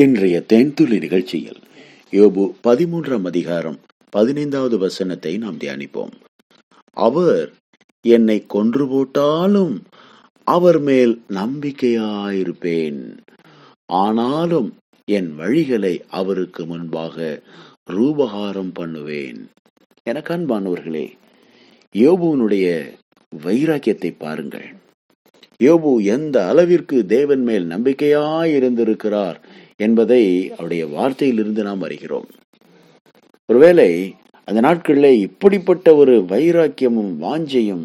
இன்றைய தேன்துளி நிகழ்ச்சியில் யோபு பதிமூன்றாம் அதிகாரம் பதினைந்தாவது வசனத்தை நாம் தியானிப்போம். அவர் என்னை கொன்று போட்டாலும் அவர் மேல் நம்பிக்கையாயிருப்பேன். ஆனாலும் என் வழிகளை அவருக்கு முன்பாக ரூபகாரம் பண்ணுவேன். என காண்பானவர்களே யோபுவனுடைய வைராக்கியத்தை பாருங்கள். யோபு எந்த அளவிற்கு தேவன் மேல் நம்பிக்கையாய் இருந்திருக்கிறார் என்பதை அவருடைய வார்த்தையிலிருந்து நாம் அறிகிறோம். ஒருவேளை அந்த நாட்களில் இப்படிப்பட்ட ஒரு வைராக்கியமும் வாஞ்சையும்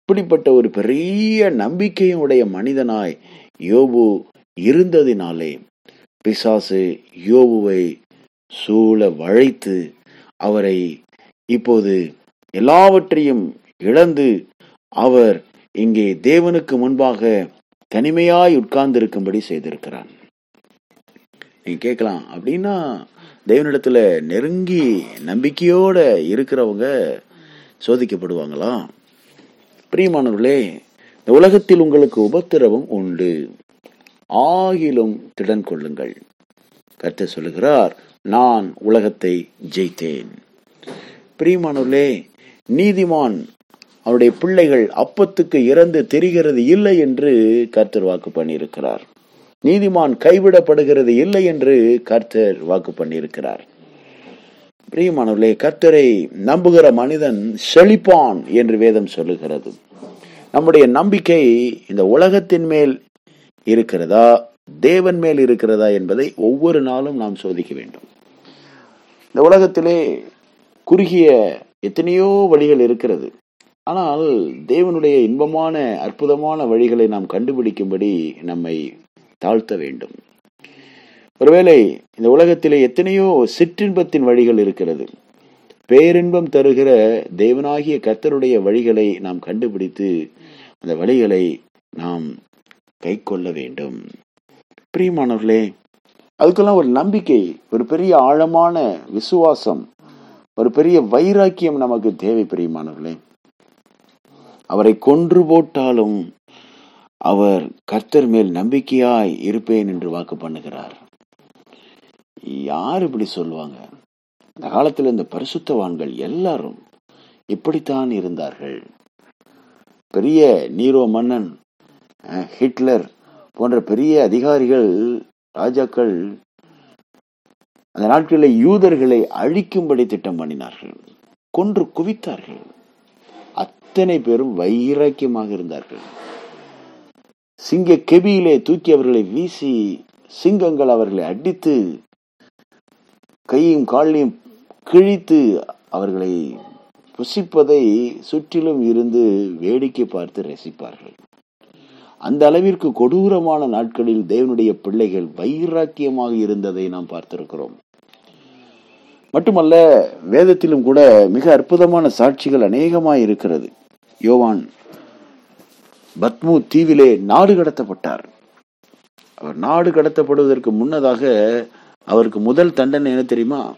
இப்படிப்பட்ட ஒரு பெரிய நம்பிக்கையும் உடைய மனிதனாய் யோபு இருந்ததினாலே பிசாசு யோபுவை சூழ வளைத்து அவரை இப்போது எல்லாவற்றையும் இழந்து அவர் இங்கே தேவனுக்கு முன்பாக தனிமையாய் உட்கார்ந்திருக்கும்படி செய்திருக்கிறான். நீங்க கேட்கலாம். அப்படின்னா தேவனிடத்துல நெருங்கி நம்பிக்கையோட இருக்கிறவங்க சோதிக்கப்படுவாங்களா? பிரியமானவர்களே இந்த உலகத்தில் உங்களுக்கு உபத்திரவம் உண்டு. ஆகிலும் திடன் கொள்ளுங்கள். கருத்தை சொல்லுகிறார் நான் உலகத்தை ஜெயித்தேன். பிரியமானவர்களே நீதிமான் அவருடைய பிள்ளைகள் அப்பத்துக்கு இறந்து தெரிகிறது இல்லை என்று கர்த்தர் வாக்கு பண்ணியிருக்கிறார். நீதிமான் கைவிடப்படுகிறது இல்லை என்று கர்த்தர் வாக்கு பண்ணியிருக்கிறார். பிரியமானவர்களே கர்த்தரை நம்புகிற மனிதன் செழிப்பான் என்று வேதம் சொல்லுகிறது. நம்முடைய நம்பிக்கை இந்த உலகத்தின் மேல் இருக்கிறதா தேவன் மேல் இருக்கிறதா என்பதை ஒவ்வொரு நாளும் நாம் சோதிக்க வேண்டும். இந்த உலகத்திலே குறுகிய எத்தனையோ வழிகள் இருக்கிறது. ஆனால் தேவனுடைய இன்பமான அற்புதமான வழிகளை நாம் கண்டுபிடிக்கும்படி நம்மை தாழ்த்த வேண்டும். ஒருவேளை இந்த உலகத்திலே எத்தனையோ சிற்றின்பத்தின் வழிகள் இருக்கிறது. பேரின்பம் தருகிற தேவனாகிய கர்த்தருடைய வழிகளை நாம் கண்டுபிடித்து அந்த வழிகளை நாம் கை கொள்ள வேண்டும். பிரியமானவர்களே அதுக்கெல்லாம் ஒரு நம்பிக்கை ஒரு பெரிய ஆழமான விசுவாசம் ஒரு பெரிய வைராக்கியம் நமக்கு தேவை பிரியமானவர்களே. அவரை கொன்று போட்டாலும் அவர் கர்த்தர் மேல் நம்பிக்கையாய் இருப்பேன் என்று வாக்கு பண்ணுகிறார். யார் இப்படி சொல்லுவாங்க? அந்த காலத்தில் இந்த பரிசுத்தவான்கள் எல்லாரும் இப்படித்தான் இருந்தார்கள். பெரிய நீரோ மன்னன் ஹிட்லர் போன்ற பெரிய அதிகாரிகள் ராஜாக்கள் அந்த நாட்களில் யூதர்களை அழிக்கும்படி திட்டம் பண்ணினார்கள். கொன்று குவித்தார்கள். அத்தனை பேரும் வைராக்கியமாக இருந்தார்கள். சிங்க கெபியிலே தூக்கி அவர்களை வீசி சிங்கங்கள் அவர்களை அடித்து கையும் காலையும் கிழித்து அவர்களை புசிப்பதை சுற்றிலும் இருந்து வேடிக்கை பார்த்து ரசிப்பார்கள். அந்த அளவிற்கு கொடூரமான நாட்களில் தேவனுடைய பிள்ளைகள் வைராக்கியமாக இருந்ததை நாம் பார்த்திருக்கிறோம். மட்டுமல்ல வேதத்திலும் கூட மிக அற்புதமான சாட்சிகள் அநேகமாய் இருக்கிறது. யோவான் பத்மு தீவிலே நாடு கடத்தப்பட்டார். அவர் நாடு கடத்தப்படுவதற்கு முன்னதாக அவருக்கு முதல் தண்டனை என்ன தெரியுமா?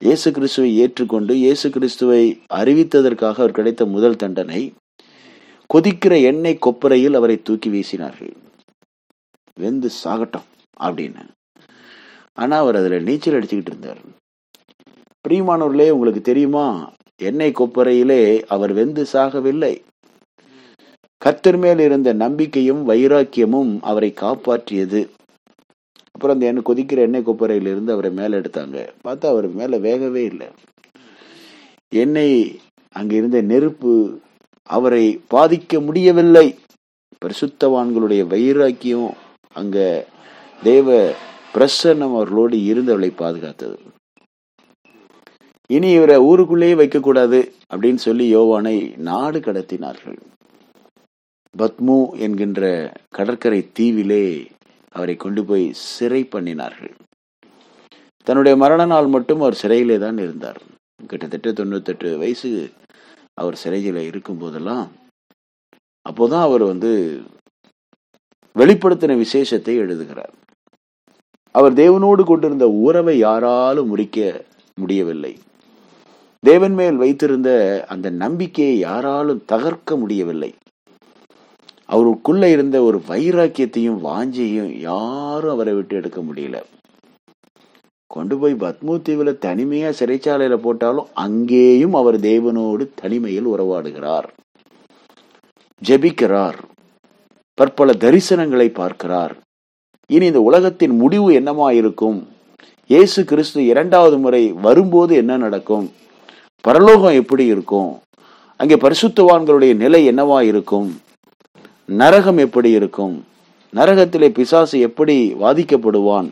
இயேசு கிறிஸ்துவை ஏற்றுக்கொண்டு இயேசு கிறிஸ்துவை அறிவித்ததற்காக அவர் கிடைத்த முதல் தண்டனை. கொதிக்கிற எண்ணெய் கொப்பரையில் அவரை தூக்கி வீசினார்கள். வெந்து சாகட்டும் அப்படின்னு. ஆனா அவர் அதுல நீச்சல் அடிச்சுக்கிட்டு இருந்தார். பிரியமானவர்களே உங்களுக்கு தெரியுமா? எண்ணெய் கொப்பரையிலே அவர் வெந்து சாகவில்லை. கர்த்தர் மேல் இருந்த நம்பிக்கையும் வைராக்கியமும் அவரை காப்பாற்றியது. அப்புறம் அந்த எண்ணெய் கொதிக்கிற எண்ணெய் கொப்பரையிலிருந்து அவரை மேல எடுத்தாங்க. பார்த்தா அவர் மேல வேகவே இல்லை. எண்ணெய் அங்க இருந்த நெருப்பு அவரை பாதிக்க முடியவில்லை. பரிசுத்தவான்களுடைய வைராக்கியம் அங்க தேவ பிரசன்னம் அவர்களோடு இருந்தவளை பாதுகாத்தது. இனி இவரை ஊருக்குள்ளேயே வைக்கக்கூடாது அப்படின்னு சொல்லி யோவானை நாடு கடத்தினார்கள். பத்மு என்கின்ற கடற்கரை தீவிலே அவரை கொண்டு போய் சிறை பண்ணினார்கள். தன்னுடைய மரண நாள் மட்டும் அவர் சிறையிலே தான் இருந்தார். கிட்டத்தட்ட தொண்ணூத்தெட்டு வயசு அவர் சிறையில் இருக்கும் போதெல்லாம் அப்போதான் அவர் வந்து வெளிப்படுத்தின விசேஷத்தை எழுதுகிறார். அவர் தேவனோடு கொண்டிருந்த உறவை யாராலும் முறிக்க முடியவில்லை. தேவன் மேல் வைத்திருந்த அந்த நம்பிக்கையை யாராலும் தகர்க்க முடியவில்லை. அவருக்குள்ள இருந்த ஒரு வைராக்கியத்தையும் வாஞ்சையும் யாரும் அவரை விட்டு எடுக்க முடியல. கொண்டு போய் பத்மு தீவுல தனிமையா சிறைச்சாலையில போட்டாலும் அங்கேயும் அவர் தேவனோடு தனிமையில் உறவாடுகிறார். ஜெபிக்கிறார். பற்பல தரிசனங்களை பார்க்கிறார். இனி இந்த உலகத்தின் முடிவு என்னமா இருக்கும் இயேசு கிறிஸ்து இரண்டாவது முறை வரும்போது என்ன நடக்கும்? பரலோகம் எப்படி இருக்கும்? அங்கே பரிசுத்தவான்களுடைய நிலை என்னவா இருக்கும் நரகம் எப்படி இருக்கும்? நரகத்திலே பிசாசு எப்படி வாதிக்கப்படுவான்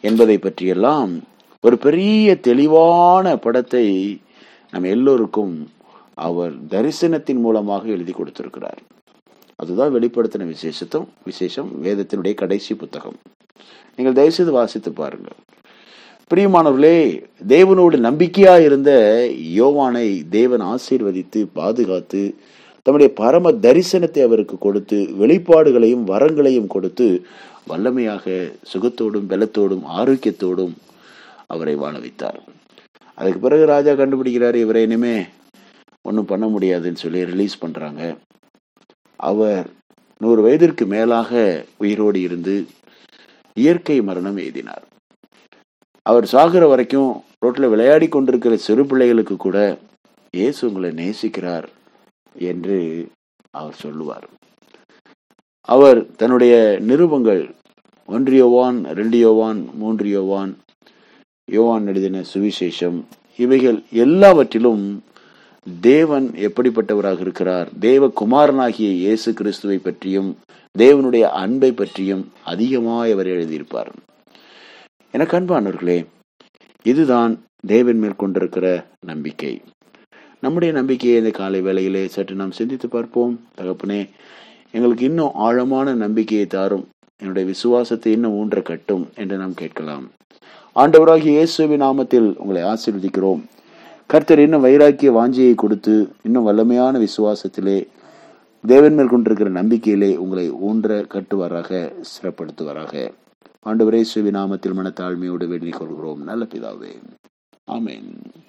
என்பதை பற்றியெல்லாம் ஒரு பெரிய தெளிவான படத்தை நம் எல்லோருக்கும் அவர் தரிசனத்தின் மூலமாக எழுதி கொடுத்திருக்கிறார். அதுதான் வெளிப்படுத்தின விசேஷத்தும் விசேஷம் வேதத்தினுடைய கடைசி புத்தகம். நீங்கள் தயவுசெய்து வாசித்து பாருங்கள். பிரியமானவர்களே தேவனோடு நம்பிக்கையா இருந்த யோவானை தேவன் ஆசீர்வதித்து பாதுகாத்து தம்முடைய பரம தரிசனத்தை அவருக்கு கொடுத்து வெளிப்பாடுகளையும் வரங்களையும் கொடுத்து வல்லமையாக சுகத்தோடும் பலத்தோடும் ஆரோக்கியத்தோடும் அவரை வாழ வைத்தார். அதுக்கு பிறகு ராஜா கண்டுபிடிக்கிறார் இவரை இனிமே ஒன்றும் பண்ண முடியாதுன்னு சொல்லி ரிலீஸ் பண்றாங்க. அவர் நூறு வயதிற்கு மேலாக உயிரோடு இருந்து இயற்கை மரணம் எழுதினார். அவர் சாகிற வரைக்கும் ரோட்டில் விளையாடி கொண்டிருக்கிற சிறு பிள்ளைகளுக்கு கூட இயேசு உங்களை நேசிக்கிறார். என்று அவர் சொல்லுவார். அவர் தன்னுடைய நிருபங்கள் ஒன்று யோவான் ரெண்டு யோவான் மூன்று யோவான் யோவான் எழுதின சுவிசேஷம் இவைகள் எல்லாவற்றிலும் தேவன் எப்படிப்பட்டவராக இருக்கிறார்? தேவ குமாரனாகிய இயேசு கிறிஸ்துவை பற்றியும் தேவனுடைய அன்பை பற்றியும் அதிகமாக அவர் எழுதியிருப்பார். எனக்கு அன்பானவர்களே இதுதான் தேவன் மேற்கொண்டிருக்கிற நம்பிக்கை. நம்முடைய நம்பிக்கையை இந்த காலை வேளையிலே சற்று நாம் சிந்தித்து பார்ப்போம். தகப்பனே எங்களுக்கு இன்னும் ஆழமான நம்பிக்கையை தாரும். என்னுடைய விசுவாசத்தை இன்னும் ஊன்ற கட்டும் என்று நாம் கேட்கலாம். ஆண்டவராகிய இயேசுவின் நாமத்தில் உங்களை ஆசீர்வதிக்கிறோம். கர்த்தர் இன்னும் வைராக்கிய வாஞ்சியை கொடுத்து இன்னும் வல்லமையான விசுவாசத்திலே தேவன் மேல் கொண்டிருக்கிற நம்பிக்கையிலே உங்களை ஊன்ற கட்டுவாராக சிறப்படுத்துவாராக. ஆண்டவரே சுவி நாமத்தில் மனத்தாழ்மையோடு வேண்டிக் கொள்கிறோம். நல்ல பிதாவே. ஆமேன்.